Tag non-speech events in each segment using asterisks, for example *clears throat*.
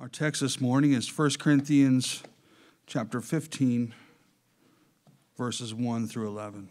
Our text this morning is 1 Corinthians chapter 15 verses 1 through 11.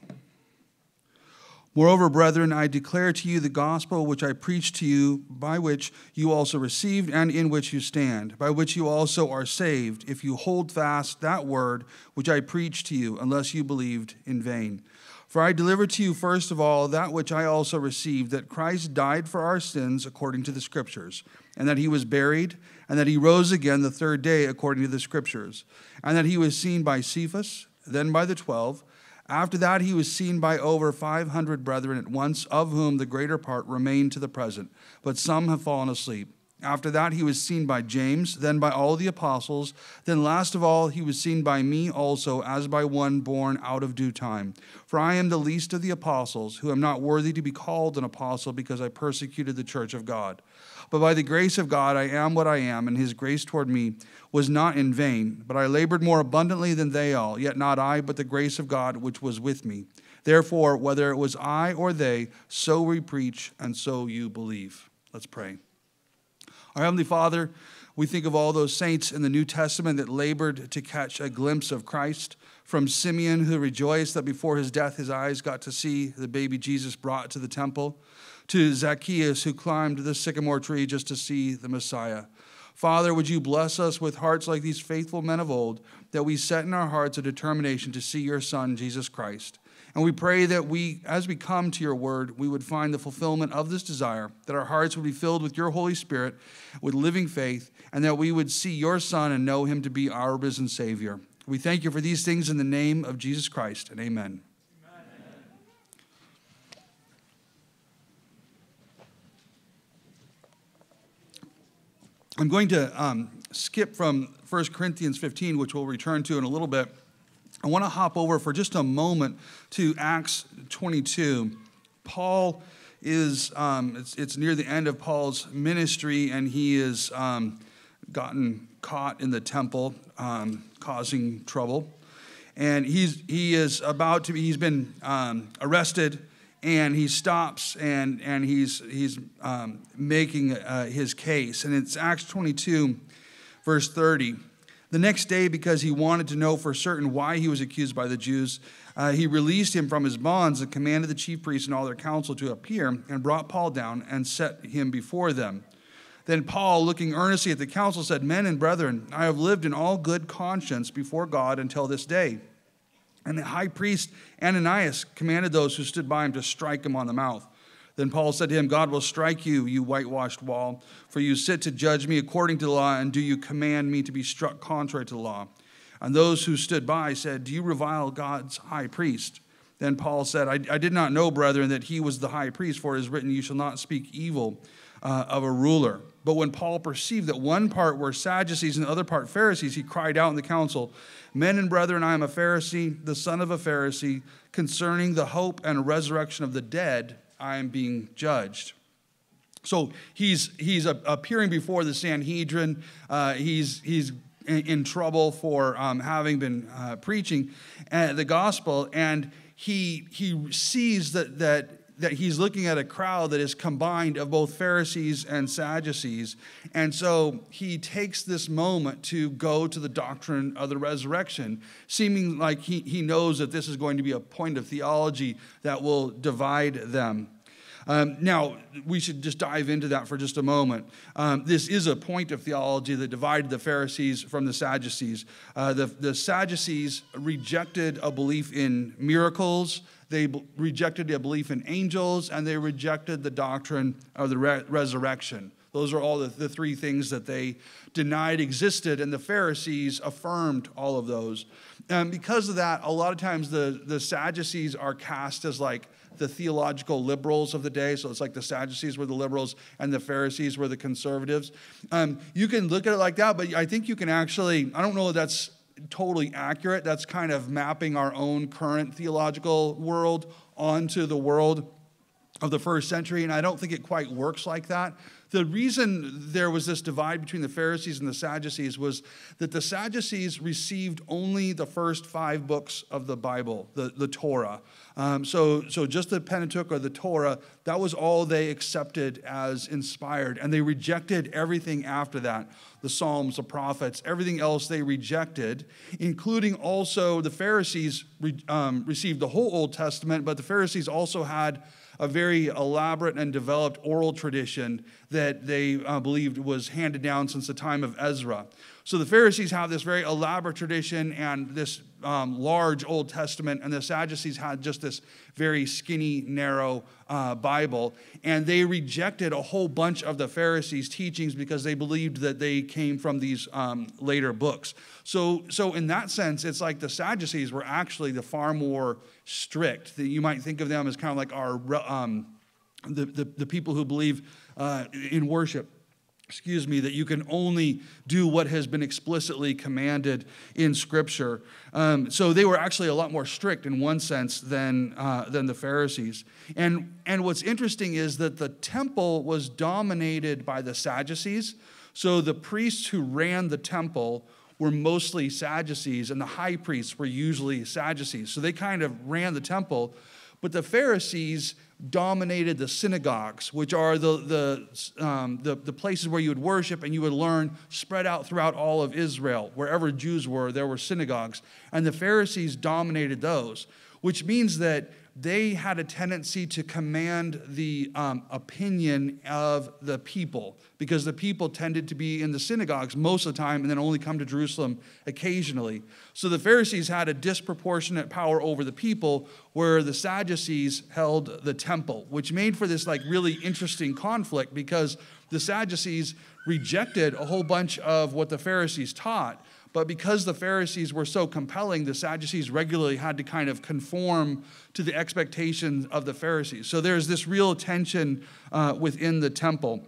Moreover, brethren, I declare to you the gospel which I preached to you, by which you also received and in which you stand, by which you also are saved, if you hold fast that word which I preached to you, unless you believed in vain. For I delivered to you first of all that which I also received, that Christ died for our sins according to the Scriptures, and that he was buried and that he rose again the third day according to the scriptures, and that he was seen by Cephas, then by the twelve. After that, he was seen by over 500 brethren at once, of whom the greater part remain to the present, but some have fallen asleep. After that, he was seen by James, then by all the apostles. Then, last of all, he was seen by me also, as by one born out of due time. For I am the least of the apostles, who am not worthy to be called an apostle because I persecuted the church of God. But by the grace of God, I am what I am, and his grace toward me was not in vain. But I labored more abundantly than they all, yet not I, but the grace of God which was with me. Therefore, whether it was I or they, so we preach, and so you believe. Let's pray. Our Heavenly Father, we think of all those saints in the New Testament that labored to catch a glimpse of Christ. From Simeon, who rejoiced that before his death his eyes got to see the baby Jesus brought to the temple, to Zacchaeus, who climbed the sycamore tree just to see the Messiah. Father, would you bless us with hearts like these faithful men of old, that we set in our hearts a determination to see your Son, Jesus Christ. And we pray that we, as we come to your word, we would find the fulfillment of this desire, that our hearts would be filled with your Holy Spirit, with living faith, and that we would see your Son and know him to be our risen Savior. We thank you for these things in the name of Jesus Christ, and amen. I'm going to um, skip from 1 Corinthians 15, which we'll return to in a little bit. I want to hop over for just a moment to Acts 22. Paul is, um, it's, it's, near the end of Paul's ministry, and he is um, gotten caught in the temple, um, causing trouble. And he's, he is about to be, he's been um, arrested, and he stops and, and he's, he's um, making uh, his case. And it's Acts 22, verse 30. The next day, because he wanted to know for certain why he was accused by the Jews, uh, he released him from his bonds and commanded the chief priests and all their council to appear and brought Paul down and set him before them. Then Paul, looking earnestly at the council, said, Men and brethren, I have lived in all good conscience before God until this day. And the high priest Ananias commanded those who stood by him to strike him on the mouth. Then Paul said to him, God will strike you, you whitewashed wall, for you sit to judge me according to the law, and do you command me to be struck contrary to the law? And those who stood by said, Do you revile God's high priest? Then Paul said, I, I did not know, brethren, that he was the high priest, for it is written, You shall not speak evil uh, of a ruler. But when Paul perceived that one part were Sadducees and the other part Pharisees, he cried out in the council, Men and brethren, I am a Pharisee, the son of a Pharisee, concerning the hope and resurrection of the dead. I am being judged. So he's, he's appearing before the Sanhedrin. Uh, he's, he's in, trouble for um, having been uh, preaching uh, the gospel, and he, he sees that, that that he's looking at a crowd that is combined of both Pharisees and Sadducees. And so he takes this moment to go to the doctrine of the resurrection, seeming like he, he knows that this is going to be a point of theology that will divide them. Um, now, we should just dive into that for just a moment. Um, this is a point of theology that divided the Pharisees from the Sadducees. Uh, the, the Sadducees rejected a belief in miracles, they rejected a belief in angels, and they rejected the doctrine of the re- resurrection. Those are all the, the three things that they denied existed, and the Pharisees affirmed all of those. And because of that, a lot of times the, the Sadducees are cast as like the theological liberals of the day. So it's like the Sadducees were the liberals and the Pharisees were the conservatives. Um, you can look at it like that, but I think you can actually, I don't know that's totally accurate. That's kind of mapping our own current theological world onto the world of the first century, and I don't think it quite works like that. The reason there was this divide between the Pharisees and the Sadducees was that the Sadducees received only the first five books of the Bible, the, the Torah. Um, so, so just the Pentateuch or the Torah, that was all they accepted as inspired. And they rejected everything after that the Psalms, the prophets, everything else they rejected, including also the Pharisees um, received the whole Old Testament, but the Pharisees also had a very elaborate and developed oral tradition that they uh, believed was handed down since the time of Ezra. So the Pharisees have this very elaborate tradition and this um, large Old Testament, and the Sadducees had just this very skinny, narrow uh, Bible. And they rejected a whole bunch of the Pharisees' teachings because they believed that they came from these um, later books. So, so, in that sense, it's like the Sadducees were actually the far more strict. That you might think of them as kind of like our um, the, the, the people who believe uh, in worship excuse me, that you can only do what has been explicitly commanded in Scripture. Um, so they were actually a lot more strict in one sense than, uh, than the Pharisees. And, and what's interesting is that the temple was dominated by the Sadducees. So the priests who ran the temple were mostly Sadducees, and the high priests were usually Sadducees. So they kind of ran the temple. But the Pharisees dominated the synagogues, which are the, the, um, the, the, places where you would worship and you would learn spread out throughout all of Israel. Wherever Jews were, there were synagogues. And the Pharisees dominated those, which means that they had a tendency to command the um, opinion of the people because the people tended to be in the synagogues most of the time and then only come to Jerusalem occasionally. So the Pharisees had a disproportionate power over the people, where the Sadducees held the temple, which made for this like really interesting conflict because the Sadducees rejected a whole bunch of what the Pharisees taught. But because the Pharisees were so compelling, the Sadducees regularly had to kind of conform to the expectations of the Pharisees. So there's this real tension uh, within the temple.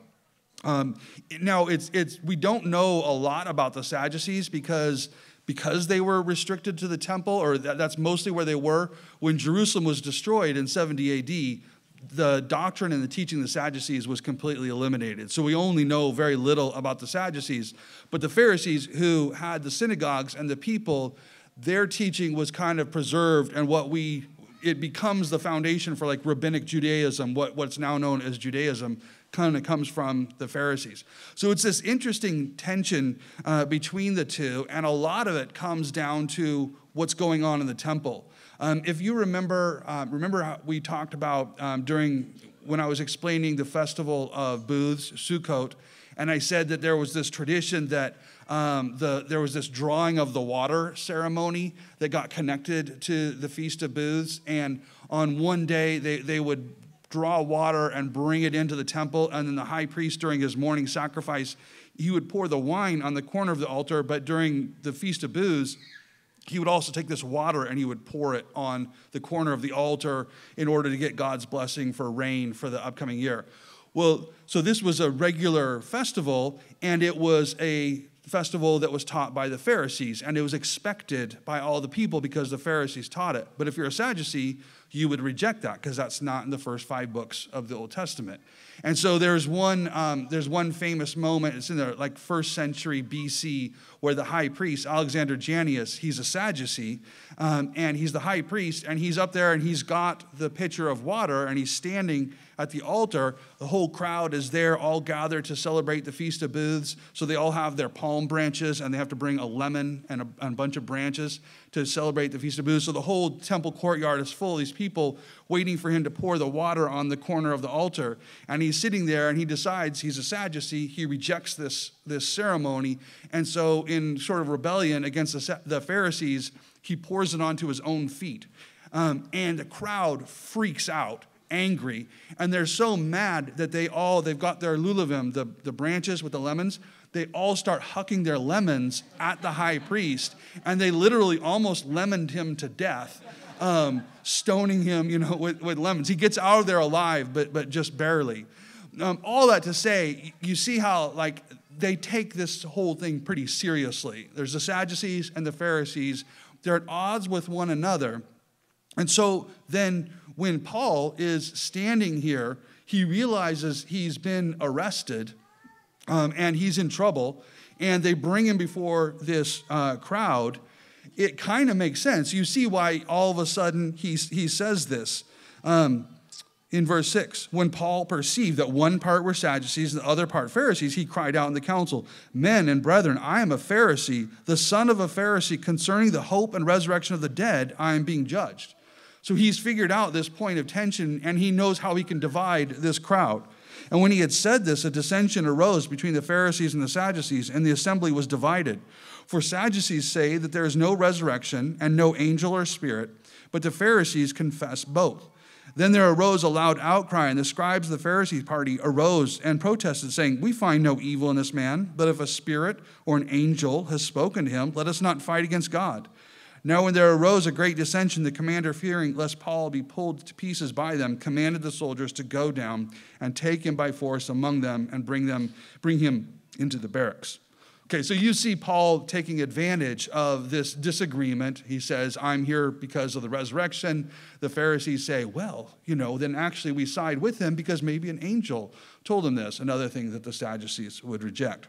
Um, now, it's, it's, we don't know a lot about the Sadducees because, because they were restricted to the temple, or that, that's mostly where they were. When Jerusalem was destroyed in 70 AD, the doctrine and the teaching of the Sadducees was completely eliminated. So we only know very little about the Sadducees. But the Pharisees, who had the synagogues and the people, their teaching was kind of preserved, and what we it becomes the foundation for like rabbinic Judaism, what, what's now known as Judaism, kind of comes from the Pharisees. So it's this interesting tension uh, between the two, and a lot of it comes down to what's going on in the temple. Um, if you remember, uh, remember how we talked about um, during when I was explaining the festival of booths, Sukkot, and I said that there was this tradition that um, the, there was this drawing of the water ceremony that got connected to the Feast of Booths. And on one day, they, they would draw water and bring it into the temple. And then the high priest, during his morning sacrifice, he would pour the wine on the corner of the altar. But during the Feast of Booths, he would also take this water and he would pour it on the corner of the altar in order to get God's blessing for rain for the upcoming year. Well, so this was a regular festival, and it was a festival that was taught by the Pharisees, and it was expected by all the people because the Pharisees taught it. But if you're a Sadducee, you would reject that because that's not in the first five books of the Old Testament. And so there's one, um, there's one famous moment, it's in the like first century BC, where the high priest, Alexander Jannaeus, he's a Sadducee, um, and he's the high priest, and he's up there and he's got the pitcher of water, and he's standing at the altar. The whole crowd is there, all gathered to celebrate the Feast of Booths. So they all have their palm branches, and they have to bring a lemon and a, and a bunch of branches to celebrate the Feast of Booths. So the whole temple courtyard is full of these people waiting for him to pour the water on the corner of the altar. And he's sitting there and he decides he's a Sadducee. He rejects this, this ceremony. And so, in sort of rebellion against the, the Pharisees, he pours it onto his own feet. Um, and the crowd freaks out angry and they're so mad that they all they've got their lulavim the, the branches with the lemons they all start hucking their lemons at the high priest, and they literally almost lemoned him to death, um, stoning him, you know, *laughs* with, with lemons. He gets out of there alive, but, but just barely. Um, all that to say, you see how, like, they take this whole thing pretty seriously. There's the Sadducees and the Pharisees, they're at odds with one another. And so then, when Paul is standing here, he realizes he's been arrested um, and he's in trouble, and they bring him before this uh, crowd, it kind of makes sense. You see why all of a sudden he, he says this. Um, in verse 6, when Paul perceived that one part were Sadducees and the other part Pharisees, he cried out in the council, Men and brethren, I am a Pharisee, the son of a Pharisee. Concerning the hope and resurrection of the dead, I am being judged. So he's figured out this point of tension and he knows how he can divide this crowd. And when he had said this, a dissension arose between the Pharisees and the Sadducees, and the assembly was divided. For Sadducees say that there is no resurrection and no angel or spirit, but the Pharisees confess both. Then there arose a loud outcry, and the scribes of the Pharisee party arose and protested, saying, We find no evil in this man, but if a spirit or an angel has spoken to him, let us not fight against God. Now, when there arose a great dissension, the commander, fearing lest Paul be pulled to pieces by them, commanded the soldiers to go down and take him by force among them and bring, them, bring him into the barracks. Okay, so you see Paul taking advantage of this disagreement. He says, I'm here because of the resurrection. The Pharisees say, well, you know, then actually we side with him because maybe an angel told him this, another thing that the Sadducees would reject.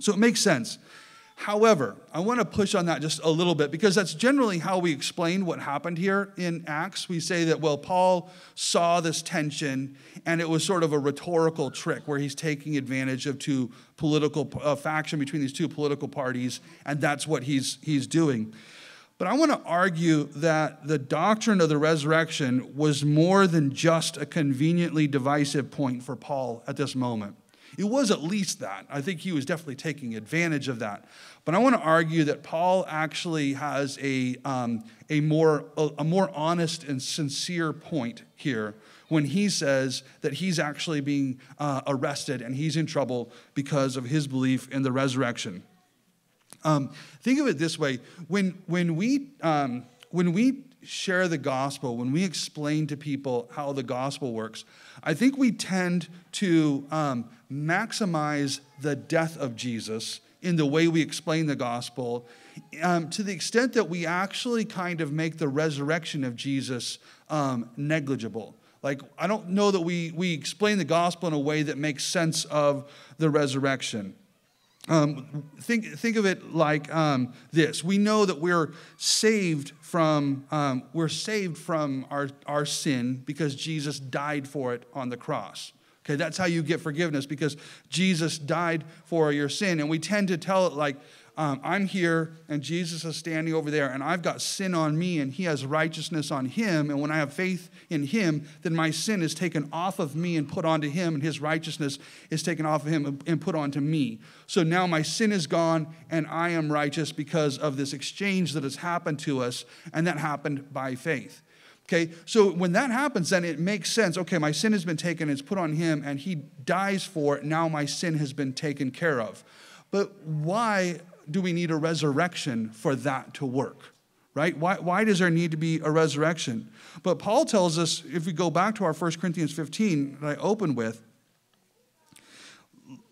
So it makes sense However, I want to push on that just a little bit because that's generally how we explain what happened here in Acts. We say that, well, Paul saw this tension and it was sort of a rhetorical trick where he's taking advantage of two political uh, faction between these two political parties, and that's what he's, he's doing. But I want to argue that the doctrine of the resurrection was more than just a conveniently divisive point for Paul at this moment. It was at least that. I think he was definitely taking advantage of that. But I want to argue that Paul actually has a, um, a, more, a, a more honest and sincere point here when he says that he's actually being uh, arrested and he's in trouble because of his belief in the resurrection. Um, think of it this way when, when, we, um, when we share the gospel, when we explain to people how the gospel works, I think we tend to um, maximize the death of Jesus in the way we explain the gospel um, to the extent that we actually kind of make the resurrection of Jesus um, negligible. Like, I don't know that we, we explain the gospel in a way that makes sense of the resurrection. Um, think, think of it like um, this we know that we're saved from um, we're saved from our, our sin because jesus died for it on the cross Okay, that's how you get forgiveness because Jesus died for your sin. And we tend to tell it like, um, I'm here and Jesus is standing over there and I've got sin on me and he has righteousness on him. And when I have faith in him, then my sin is taken off of me and put onto him, and his righteousness is taken off of him and put onto me. So now my sin is gone and I am righteous because of this exchange that has happened to us, and that happened by faith. Okay, so when that happens, then it makes sense. Okay, my sin has been taken, it's put on him, and he dies for it. Now my sin has been taken care of. But why do we need a resurrection for that to work? Right? Why, why does there need to be a resurrection? But Paul tells us, if we go back to our 1 Corinthians 15 that I opened with,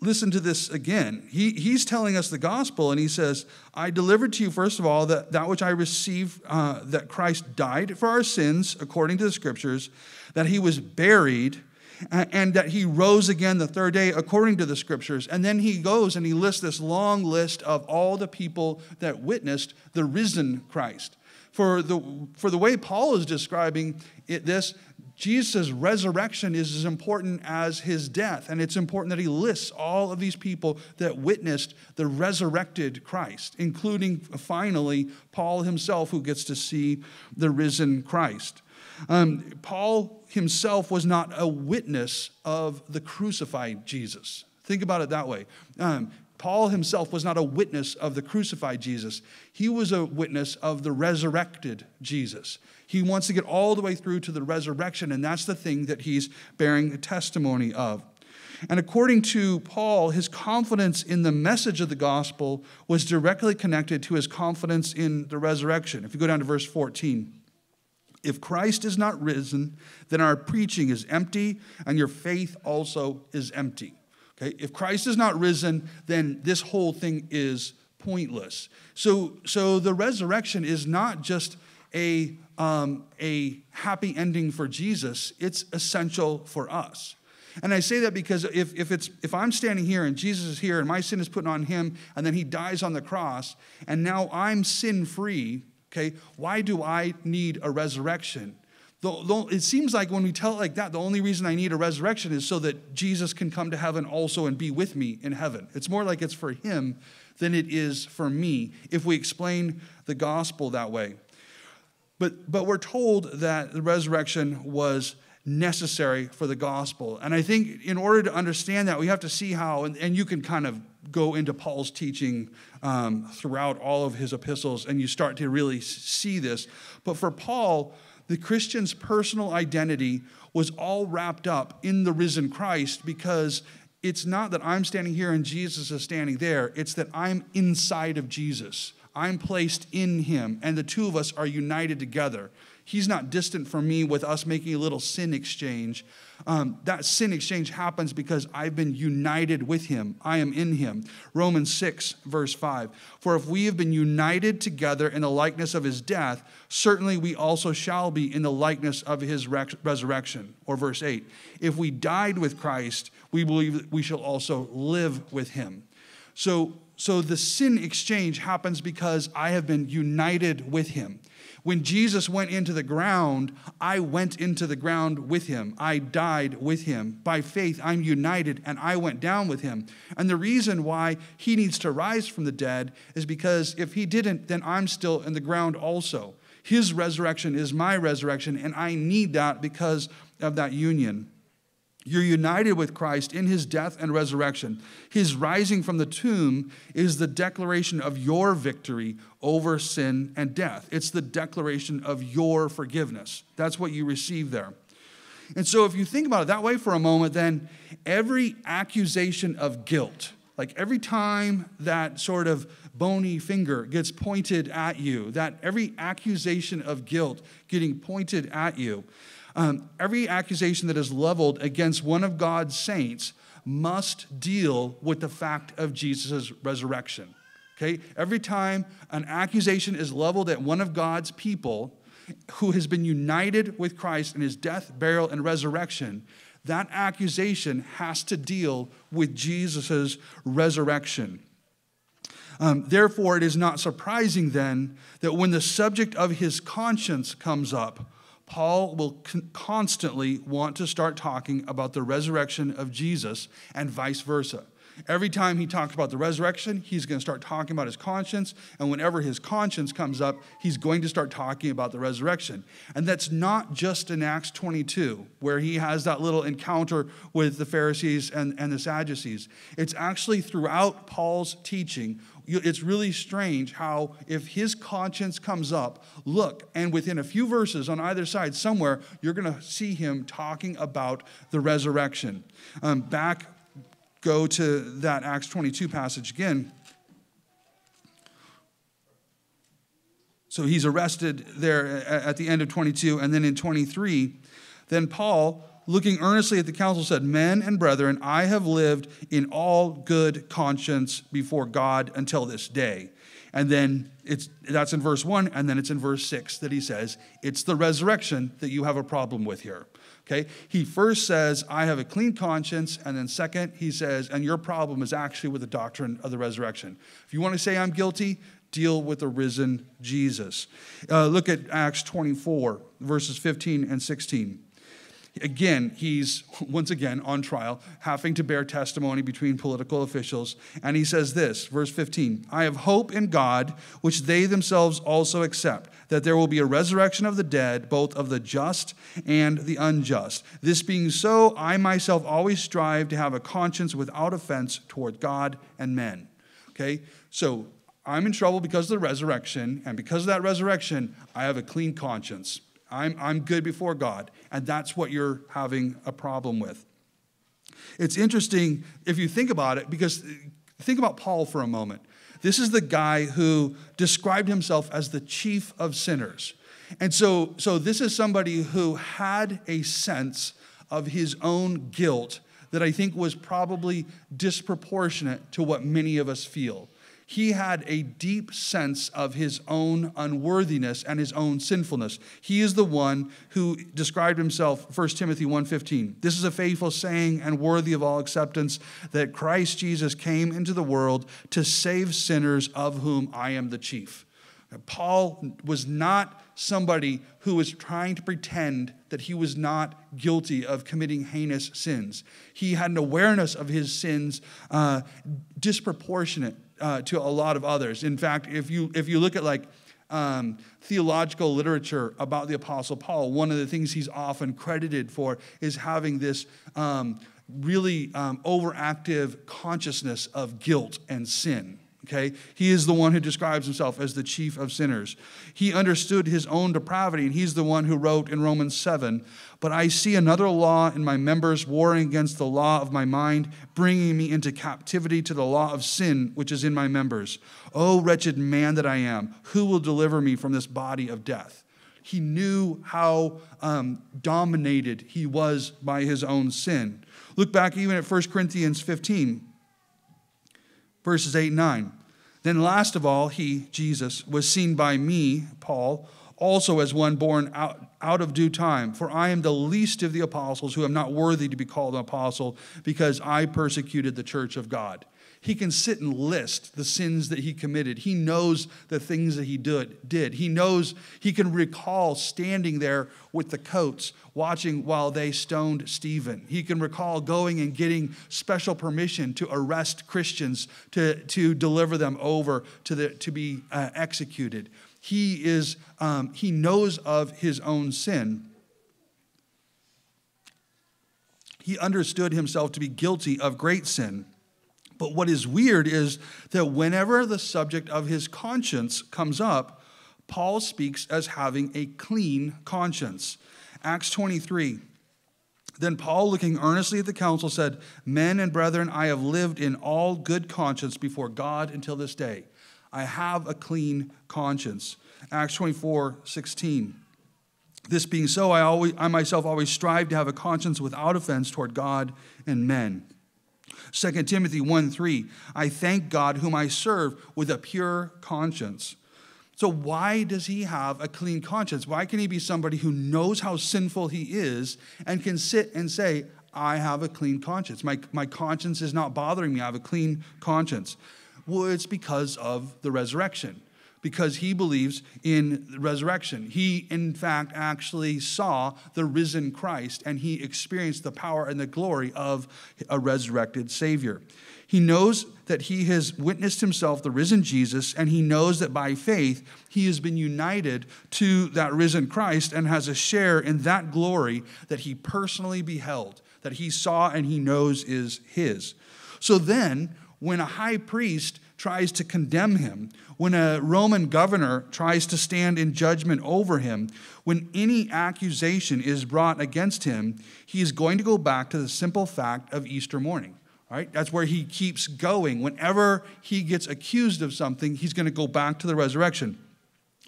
listen to this again. He, he's telling us the gospel, and he says, I delivered to you, first of all, that, that which I received, uh, that Christ died for our sins, according to the scriptures, that he was buried, and, that he rose again the third day, according to the scriptures. And then he goes and he lists this long list of all the people that witnessed the risen Christ. For the, for the way Paul is describing it, this, Jesus' resurrection is as important as his death. And it's important that he lists all of these people that witnessed the resurrected Christ, including finally Paul himself, who gets to see the risen Christ. Um, Paul himself was not a witness of the crucified Jesus. Think about it that way. Um, Paul himself was not a witness of the crucified Jesus. He was a witness of the resurrected Jesus. He wants to get all the way through to the resurrection, and that's the thing that he's bearing testimony of. And according to Paul, his confidence in the message of the gospel was directly connected to his confidence in the resurrection. If you go down to verse 14, if Christ is not risen, then our preaching is empty, and your faith also is empty. Okay? If Christ is not risen, then this whole thing is pointless. So, so the resurrection is not just a, um, a happy ending for Jesus, it's essential for us. And I say that because if, if, it's, if I'm standing here and Jesus is here and my sin is put on him and then he dies on the cross and now I'm sin free, okay, why do I need a resurrection? The, the, it seems like when we tell it like that, the only reason I need a resurrection is so that Jesus can come to heaven also and be with me in heaven. It's more like it's for him than it is for me if we explain the gospel that way. But, but we're told that the resurrection was necessary for the gospel. And I think in order to understand that, we have to see how, and, and you can kind of go into Paul's teaching um, throughout all of his epistles, and you start to really see this. But for Paul, the Christian's personal identity was all wrapped up in the risen Christ because it's not that I'm standing here and Jesus is standing there, it's that I'm inside of Jesus. I'm placed in him, and the two of us are united together. He's not distant from me with us making a little sin exchange. Um, that sin exchange happens because I've been united with him. I am in him. Romans 6, verse 5. For if we have been united together in the likeness of his death, certainly we also shall be in the likeness of his resurrection. Or verse 8. If we died with Christ, we believe that we shall also live with him. So, so the sin exchange happens because I have been united with him. When Jesus went into the ground, I went into the ground with him. I died with him. By faith, I'm united and I went down with him. And the reason why he needs to rise from the dead is because if he didn't, then I'm still in the ground also. His resurrection is my resurrection, and I need that because of that union. You're united with Christ in his death and resurrection. His rising from the tomb is the declaration of your victory over sin and death. It's the declaration of your forgiveness. That's what you receive there. And so, if you think about it that way for a moment, then every accusation of guilt, like every time that sort of bony finger gets pointed at you, that every accusation of guilt getting pointed at you, um, every accusation that is leveled against one of God's saints must deal with the fact of Jesus' resurrection. Okay? Every time an accusation is leveled at one of God's people who has been united with Christ in his death, burial, and resurrection, that accusation has to deal with Jesus' resurrection. Um, therefore, it is not surprising then that when the subject of his conscience comes up, Paul will con- constantly want to start talking about the resurrection of Jesus and vice versa. Every time he talks about the resurrection, he's going to start talking about his conscience. And whenever his conscience comes up, he's going to start talking about the resurrection. And that's not just in Acts 22, where he has that little encounter with the Pharisees and, and the Sadducees. It's actually throughout Paul's teaching it's really strange how if his conscience comes up, look, and within a few verses on either side, somewhere, you're going to see him talking about the resurrection. Um, back, go to that Acts 22 passage again. So he's arrested there at the end of 22, and then in 23, then Paul looking earnestly at the council, said, Men and brethren, I have lived in all good conscience before God until this day. And then it's, that's in verse 1, and then it's in verse 6 that he says, It's the resurrection that you have a problem with here. Okay? He first says, I have a clean conscience, and then second, he says, and your problem is actually with the doctrine of the resurrection. If you want to say I'm guilty, deal with the risen Jesus. Uh, look at Acts 24, verses 15 and 16. Again, he's once again on trial, having to bear testimony between political officials. And he says this, verse 15 I have hope in God, which they themselves also accept, that there will be a resurrection of the dead, both of the just and the unjust. This being so, I myself always strive to have a conscience without offense toward God and men. Okay? So I'm in trouble because of the resurrection, and because of that resurrection, I have a clean conscience. I'm, I'm good before God. And that's what you're having a problem with. It's interesting if you think about it, because think about Paul for a moment. This is the guy who described himself as the chief of sinners. And so, so this is somebody who had a sense of his own guilt that I think was probably disproportionate to what many of us feel. He had a deep sense of his own unworthiness and his own sinfulness. He is the one who described himself 1 Timothy 1:15. This is a faithful saying and worthy of all acceptance that Christ Jesus came into the world to save sinners of whom I am the chief. Paul was not somebody who was trying to pretend that he was not guilty of committing heinous sins. He had an awareness of his sins uh, disproportionate uh, to a lot of others. In fact, if you, if you look at like um, theological literature about the Apostle Paul, one of the things he's often credited for is having this um, really um, overactive consciousness of guilt and sin. Okay? He is the one who describes himself as the chief of sinners. He understood his own depravity, and he's the one who wrote in Romans 7 But I see another law in my members warring against the law of my mind, bringing me into captivity to the law of sin which is in my members. O wretched man that I am, who will deliver me from this body of death? He knew how um, dominated he was by his own sin. Look back even at 1 Corinthians 15 verses 8 and 9. Then, last of all, he, Jesus, was seen by me, Paul, also as one born out, out of due time. For I am the least of the apostles who am not worthy to be called an apostle because I persecuted the church of God. He can sit and list the sins that he committed. He knows the things that he did. He knows, he can recall standing there with the coats watching while they stoned Stephen. He can recall going and getting special permission to arrest Christians to, to deliver them over to, the, to be uh, executed. He, is, um, he knows of his own sin. He understood himself to be guilty of great sin. But what is weird is that whenever the subject of his conscience comes up, Paul speaks as having a clean conscience. Acts 23. Then Paul, looking earnestly at the council, said, Men and brethren, I have lived in all good conscience before God until this day. I have a clean conscience. Acts 24, 16. This being so, I, always, I myself always strive to have a conscience without offense toward God and men. 2 Timothy 1 3, I thank God whom I serve with a pure conscience. So, why does he have a clean conscience? Why can he be somebody who knows how sinful he is and can sit and say, I have a clean conscience? My, my conscience is not bothering me. I have a clean conscience. Well, it's because of the resurrection because he believes in resurrection. He, in fact, actually saw the risen Christ and he experienced the power and the glory of a resurrected Savior. He knows that he has witnessed himself the risen Jesus, and he knows that by faith he has been united to that risen Christ and has a share in that glory that he personally beheld, that he saw and he knows is his. So then, when a high priest tries to condemn him, when a Roman governor tries to stand in judgment over him, when any accusation is brought against him, he is going to go back to the simple fact of Easter morning. Right? That's where he keeps going. Whenever he gets accused of something, he's going to go back to the resurrection.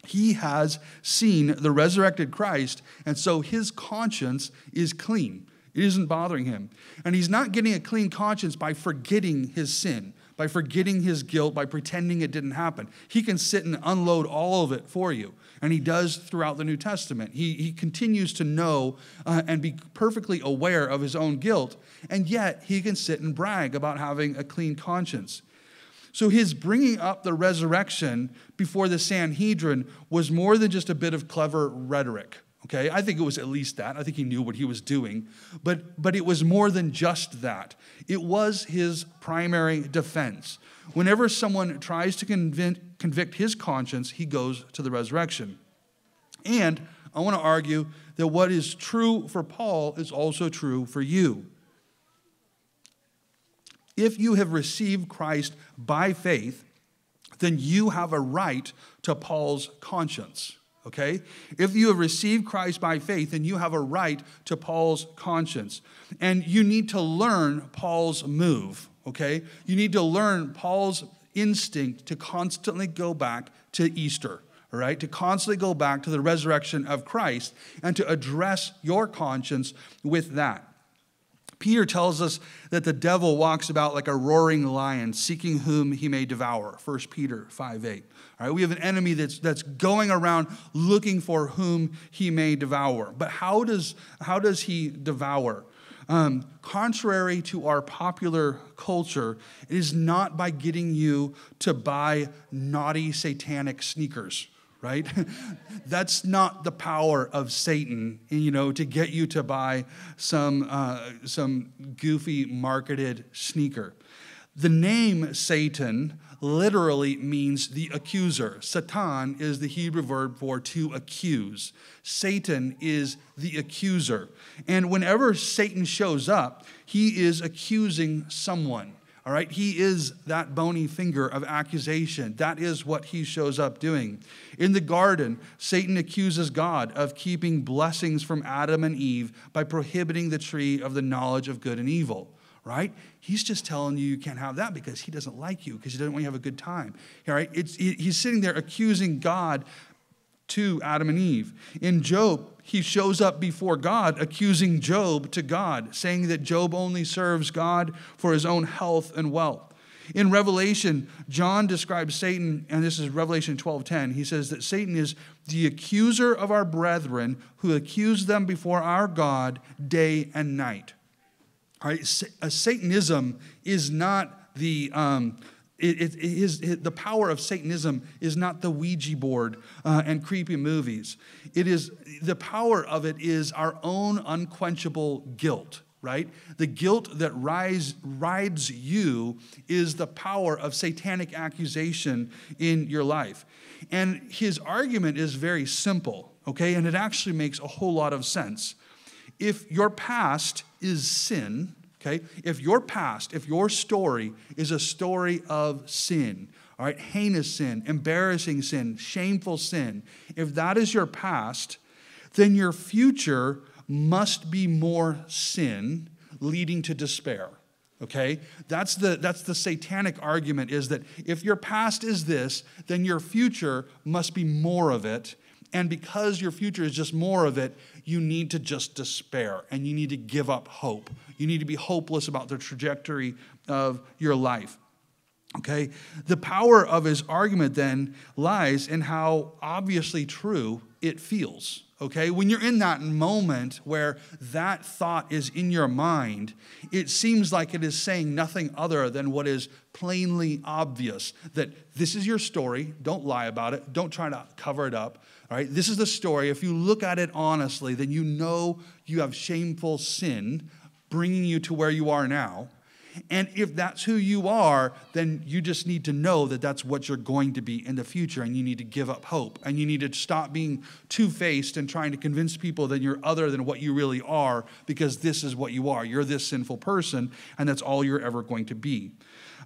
He has seen the resurrected Christ, and so his conscience is clean. It isn't bothering him. And he's not getting a clean conscience by forgetting his sin by forgetting his guilt, by pretending it didn't happen. He can sit and unload all of it for you. And he does throughout the New Testament. He, he continues to know uh, and be perfectly aware of his own guilt, and yet he can sit and brag about having a clean conscience. So his bringing up the resurrection before the Sanhedrin was more than just a bit of clever rhetoric. Okay, I think it was at least that. I think he knew what he was doing. But, but it was more than just that. It was his primary defense. Whenever someone tries to convict, convict his conscience, he goes to the resurrection. And I want to argue that what is true for Paul is also true for you. If you have received Christ by faith, then you have a right to Paul's conscience okay? If you have received Christ by faith, then you have a right to Paul's conscience. And you need to learn Paul's move, okay? You need to learn Paul's instinct to constantly go back to Easter, all right? To constantly go back to the resurrection of Christ and to address your conscience with that. Peter tells us that the devil walks about like a roaring lion, seeking whom he may devour. 1 Peter 5 8. All right, we have an enemy that's, that's going around looking for whom he may devour. But how does, how does he devour? Um, contrary to our popular culture, it is not by getting you to buy naughty satanic sneakers right? *laughs* That's not the power of Satan, you know, to get you to buy some, uh, some goofy marketed sneaker. The name Satan literally means the accuser. Satan is the Hebrew verb for to accuse. Satan is the accuser. And whenever Satan shows up, he is accusing someone. All right, he is that bony finger of accusation. That is what he shows up doing. In the garden, Satan accuses God of keeping blessings from Adam and Eve by prohibiting the tree of the knowledge of good and evil. Right? He's just telling you you can't have that because he doesn't like you, because he doesn't want you to have a good time. All right? It's, he's sitting there accusing God to Adam and Eve. In Job, he shows up before God, accusing Job to God, saying that Job only serves God for his own health and wealth. In Revelation, John describes Satan, and this is Revelation 12:10. He says that Satan is the accuser of our brethren who accuse them before our God day and night. All right, Satanism is not the um, it, it, it, the power of Satanism is not the Ouija board uh, and creepy movies. It is the power of it is our own unquenchable guilt, right? The guilt that rise, rides you is the power of satanic accusation in your life. And his argument is very simple, okay? And it actually makes a whole lot of sense. If your past is sin, okay? If your past, if your story is a story of sin, all right, heinous sin, embarrassing sin, shameful sin, if that is your past, then your future must be more sin leading to despair okay that's the that's the satanic argument is that if your past is this then your future must be more of it and because your future is just more of it, you need to just despair and you need to give up hope. You need to be hopeless about the trajectory of your life. Okay? The power of his argument then lies in how obviously true it feels. Okay? When you're in that moment where that thought is in your mind, it seems like it is saying nothing other than what is plainly obvious that this is your story. Don't lie about it, don't try to cover it up. All right, this is the story. If you look at it honestly, then you know you have shameful sin bringing you to where you are now. And if that's who you are, then you just need to know that that's what you're going to be in the future, and you need to give up hope. And you need to stop being two faced and trying to convince people that you're other than what you really are, because this is what you are. You're this sinful person, and that's all you're ever going to be.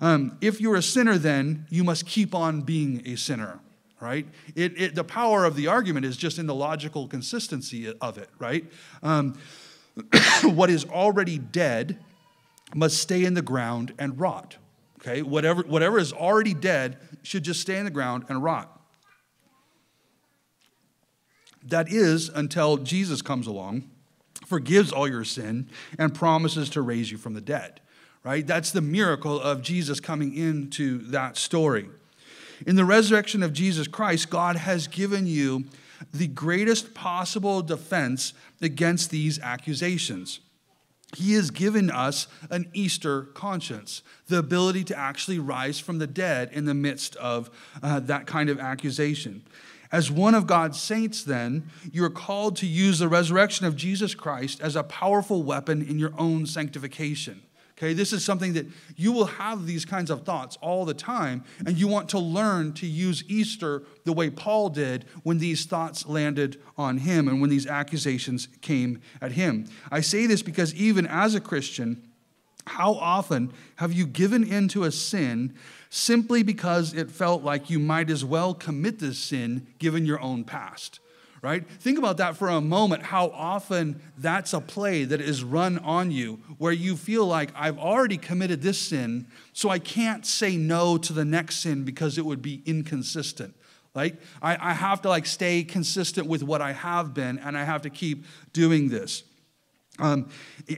Um, if you're a sinner, then you must keep on being a sinner right? It, it, the power of the argument is just in the logical consistency of it, right? Um, *coughs* what is already dead must stay in the ground and rot. Okay, whatever, whatever is already dead should just stay in the ground and rot. That is until Jesus comes along, forgives all your sin, and promises to raise you from the dead. Right? That's the miracle of Jesus coming into that story. In the resurrection of Jesus Christ, God has given you the greatest possible defense against these accusations. He has given us an Easter conscience, the ability to actually rise from the dead in the midst of uh, that kind of accusation. As one of God's saints, then, you are called to use the resurrection of Jesus Christ as a powerful weapon in your own sanctification. Okay, this is something that you will have these kinds of thoughts all the time, and you want to learn to use Easter the way Paul did when these thoughts landed on him and when these accusations came at him. I say this because even as a Christian, how often have you given into a sin simply because it felt like you might as well commit this sin given your own past? Right? Think about that for a moment, how often that's a play that is run on you where you feel like I've already committed this sin, so I can't say no to the next sin because it would be inconsistent. Like, I, I have to like stay consistent with what I have been, and I have to keep doing this. Um,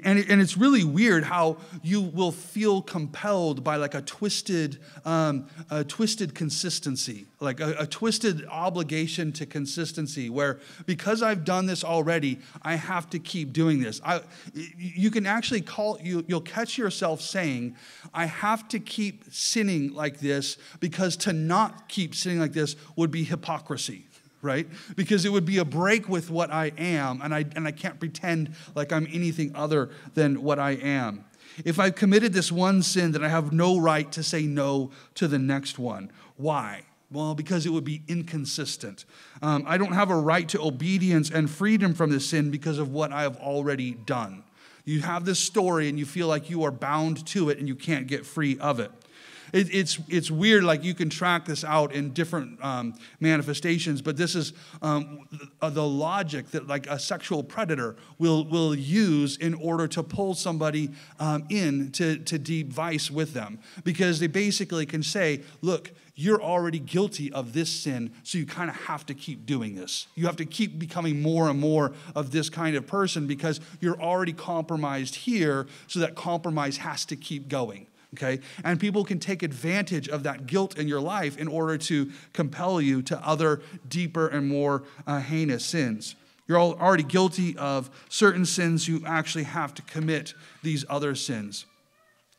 and, and it's really weird how you will feel compelled by like a twisted, um, a twisted consistency, like a, a twisted obligation to consistency, where because I've done this already, I have to keep doing this. I, you can actually call you, you'll catch yourself saying, "I have to keep sinning like this because to not keep sinning like this would be hypocrisy." Right? Because it would be a break with what I am, and I, and I can't pretend like I'm anything other than what I am. If I've committed this one sin, then I have no right to say no to the next one. Why? Well, because it would be inconsistent. Um, I don't have a right to obedience and freedom from this sin because of what I have already done. You have this story and you feel like you are bound to it and you can't get free of it. It, it's, it's weird, like you can track this out in different um, manifestations, but this is um, the, logic that like a sexual predator will, will use in order to pull somebody um, in to, to deep vice with them. Because they basically can say, look, you're already guilty of this sin, so you kind of have to keep doing this. You have to keep becoming more and more of this kind of person because you're already compromised here, so that compromise has to keep going okay? And people can take advantage of that guilt in your life in order to compel you to other deeper and more uh, heinous sins. You're already guilty of certain sins, you actually have to commit these other sins.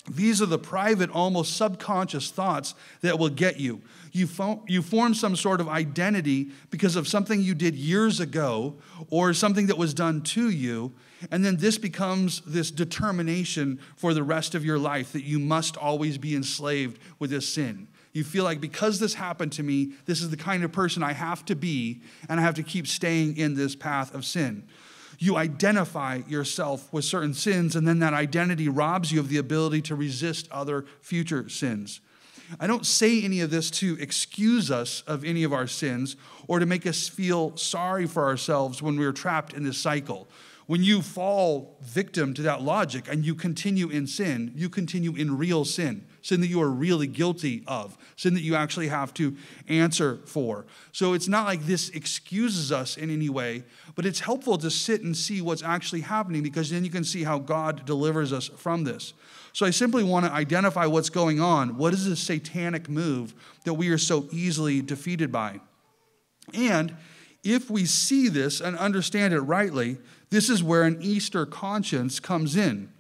These are the private, almost subconscious thoughts that will get you. You, fo- you form some sort of identity because of something you did years ago or something that was done to you, and then this becomes this determination for the rest of your life that you must always be enslaved with this sin. You feel like because this happened to me, this is the kind of person I have to be, and I have to keep staying in this path of sin. You identify yourself with certain sins, and then that identity robs you of the ability to resist other future sins. I don't say any of this to excuse us of any of our sins or to make us feel sorry for ourselves when we're trapped in this cycle. When you fall victim to that logic and you continue in sin, you continue in real sin, sin that you are really guilty of, sin that you actually have to answer for. So it's not like this excuses us in any way, but it's helpful to sit and see what's actually happening because then you can see how God delivers us from this. So I simply want to identify what's going on. What is this satanic move that we are so easily defeated by? And if we see this and understand it rightly, this is where an Easter conscience comes in.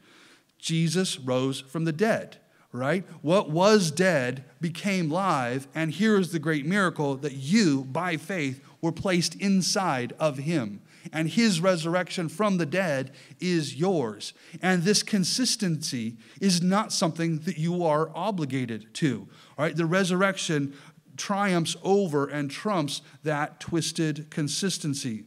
Jesus rose from the dead, right? What was dead became live, and here is the great miracle that you, by faith, were placed inside of him. And his resurrection from the dead is yours. And this consistency is not something that you are obligated to. All right? The resurrection triumphs over and trumps that twisted consistency.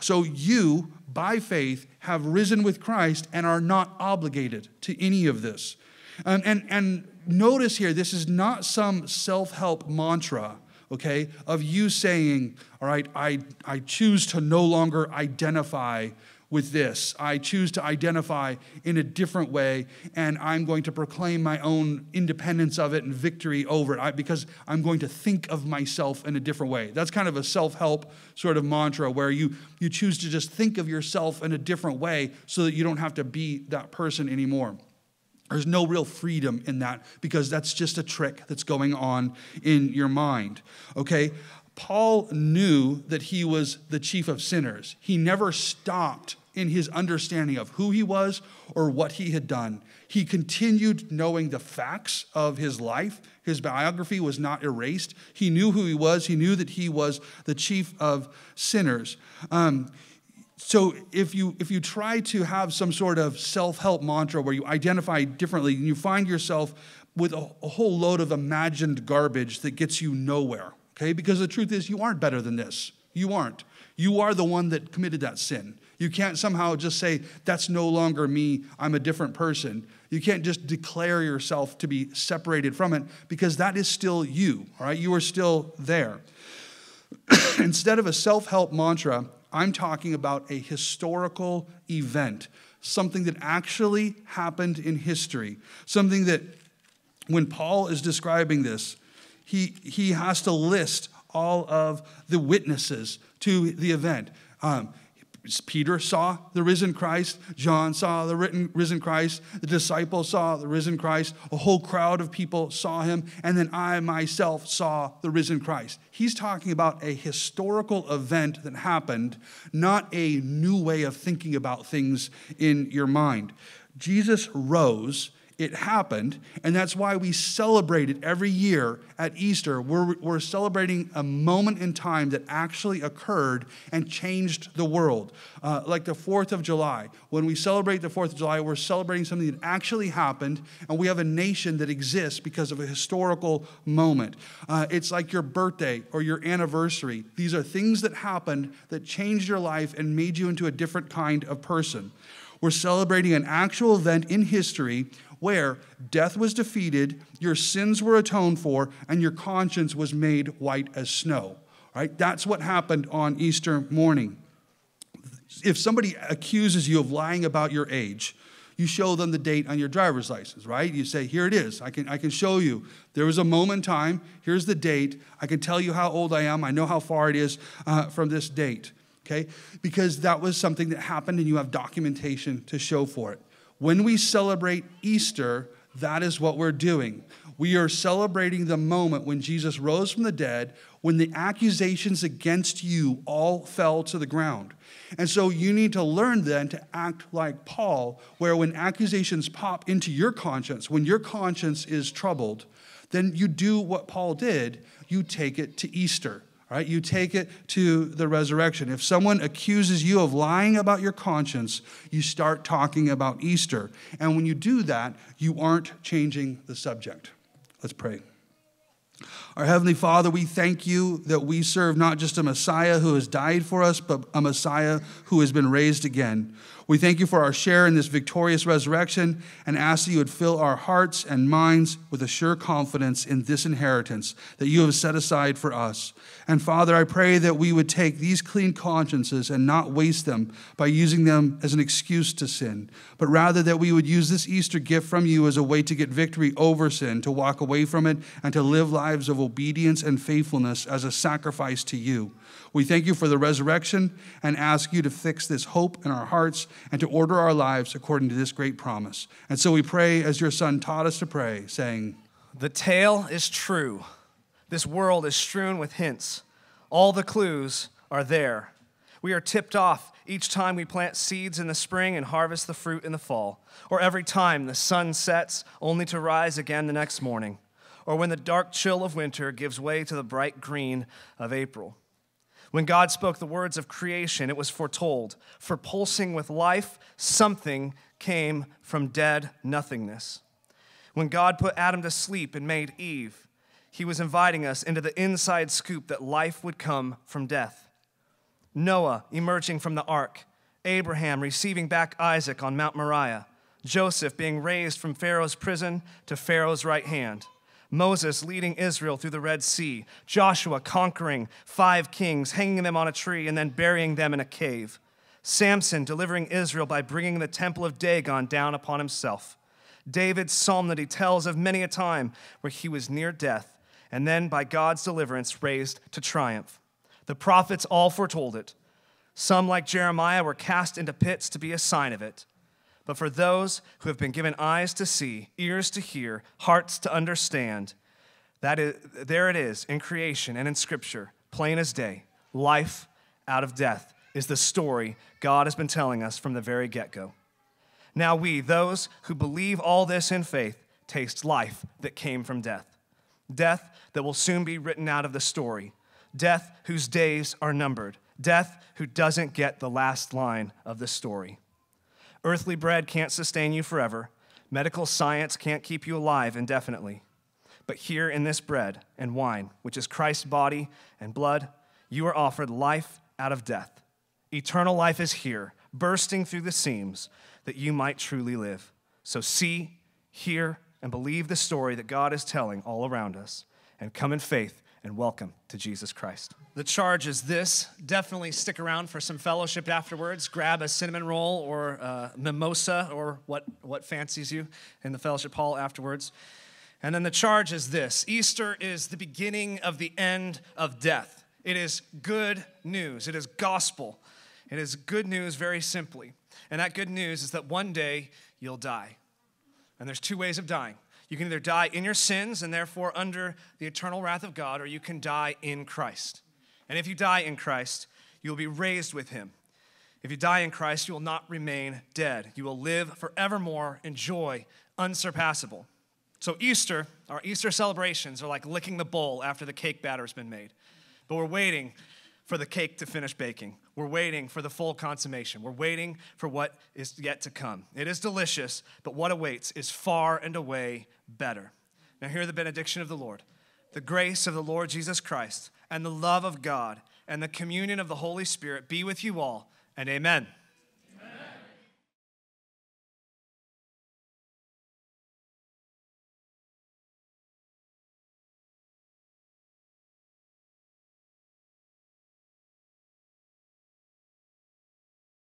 So you, by faith, have risen with Christ and are not obligated to any of this. And, and, and notice here, this is not some self help mantra, okay, of you saying, all right, I, I choose to no longer identify with this. I choose to identify in a different way, and I'm going to proclaim my own independence of it and victory over it I, because I'm going to think of myself in a different way. That's kind of a self help sort of mantra where you, you choose to just think of yourself in a different way so that you don't have to be that person anymore. There's no real freedom in that because that's just a trick that's going on in your mind. Okay? Paul knew that he was the chief of sinners. He never stopped in his understanding of who he was or what he had done. He continued knowing the facts of his life. His biography was not erased. He knew who he was. He knew that he was the chief of sinners. Um, so if you if you try to have some sort of self-help mantra where you identify differently and you find yourself with a, a whole load of imagined garbage that gets you nowhere okay? Because the truth is, you aren't better than this. You aren't. You are the one that committed that sin. You can't somehow just say, that's no longer me, I'm a different person. You can't just declare yourself to be separated from it because that is still you, all right? You are still there. *clears throat* Instead of a self help mantra, I'm talking about a historical event, something that actually happened in history, something that when Paul is describing this, he, he has to list all of the witnesses to the event. Um, Peter saw the risen Christ. John saw the risen Christ. The disciples saw the risen Christ. A whole crowd of people saw him. And then I myself saw the risen Christ. He's talking about a historical event that happened, not a new way of thinking about things in your mind. Jesus rose it happened, and that's why we celebrate it every year at Easter. We're, we're celebrating a moment in time that actually occurred and changed the world. Uh, like the 4th of July. When we celebrate the 4th of July, we're celebrating something that actually happened, and we have a nation that exists because of a historical moment. Uh, it's like your birthday or your anniversary. These are things that happened that changed your life and made you into a different kind of person. We're celebrating an actual event in history where death was defeated, your sins were atoned for, and your conscience was made white as snow. Right? That's what happened on Easter morning. If somebody accuses you of lying about your age, you show them the date on your driver's license, right? You say, here it is. I can, I can show you. There was a moment in time. Here's the date. I can tell you how old I am. I know how far it is uh, from this date, okay? Because that was something that happened and you have documentation to show for it. When we celebrate Easter, that is what we're doing. We are celebrating the moment when Jesus rose from the dead, when the accusations against you all fell to the ground. And so you need to learn then to act like Paul, where when accusations pop into your conscience, when your conscience is troubled, then you do what Paul did you take it to Easter right? You take it to the resurrection. If someone accuses you of lying about your conscience, you start talking about Easter. And when you do that, you aren't changing the subject. Let's pray. Our Heavenly Father, we thank you that we serve not just a Messiah who has died for us, but a Messiah who has been raised again. We thank you for our share in this victorious resurrection and ask that you would fill our hearts and minds with a sure confidence in this inheritance that you have set aside for us. And Father, I pray that we would take these clean consciences and not waste them by using them as an excuse to sin, but rather that we would use this Easter gift from you as a way to get victory over sin, to walk away from it, and to live lives of obedience and faithfulness as a sacrifice to you. We thank you for the resurrection and ask you to fix this hope in our hearts and to order our lives according to this great promise. And so we pray as your Son taught us to pray, saying, The tale is true. This world is strewn with hints. All the clues are there. We are tipped off each time we plant seeds in the spring and harvest the fruit in the fall, or every time the sun sets only to rise again the next morning, or when the dark chill of winter gives way to the bright green of April. When God spoke the words of creation, it was foretold. For pulsing with life, something came from dead nothingness. When God put Adam to sleep and made Eve, he was inviting us into the inside scoop that life would come from death. Noah emerging from the ark, Abraham receiving back Isaac on Mount Moriah, Joseph being raised from Pharaoh's prison to Pharaoh's right hand. Moses leading Israel through the Red Sea, Joshua conquering five kings, hanging them on a tree, and then burying them in a cave, Samson delivering Israel by bringing the temple of Dagon down upon himself, David's psalm that he tells of many a time where he was near death, and then by God's deliverance raised to triumph. The prophets all foretold it. Some, like Jeremiah, were cast into pits to be a sign of it. But for those who have been given eyes to see, ears to hear, hearts to understand, that is, there it is in creation and in Scripture, plain as day. Life out of death is the story God has been telling us from the very get go. Now, we, those who believe all this in faith, taste life that came from death. Death that will soon be written out of the story. Death whose days are numbered. Death who doesn't get the last line of the story. Earthly bread can't sustain you forever. Medical science can't keep you alive indefinitely. But here in this bread and wine, which is Christ's body and blood, you are offered life out of death. Eternal life is here, bursting through the seams, that you might truly live. So see, hear, and believe the story that God is telling all around us, and come in faith and welcome to Jesus Christ. The charge is this definitely stick around for some fellowship afterwards. Grab a cinnamon roll or a mimosa or what, what fancies you in the fellowship hall afterwards. And then the charge is this Easter is the beginning of the end of death. It is good news, it is gospel. It is good news very simply. And that good news is that one day you'll die. And there's two ways of dying. You can either die in your sins and therefore under the eternal wrath of God, or you can die in Christ. And if you die in Christ, you will be raised with him. If you die in Christ, you will not remain dead. You will live forevermore in joy unsurpassable. So, Easter, our Easter celebrations are like licking the bowl after the cake batter has been made. But we're waiting for the cake to finish baking. We're waiting for the full consummation. We're waiting for what is yet to come. It is delicious, but what awaits is far and away better. Now, hear the benediction of the Lord. The grace of the Lord Jesus Christ and the love of God and the communion of the Holy Spirit be with you all, and amen.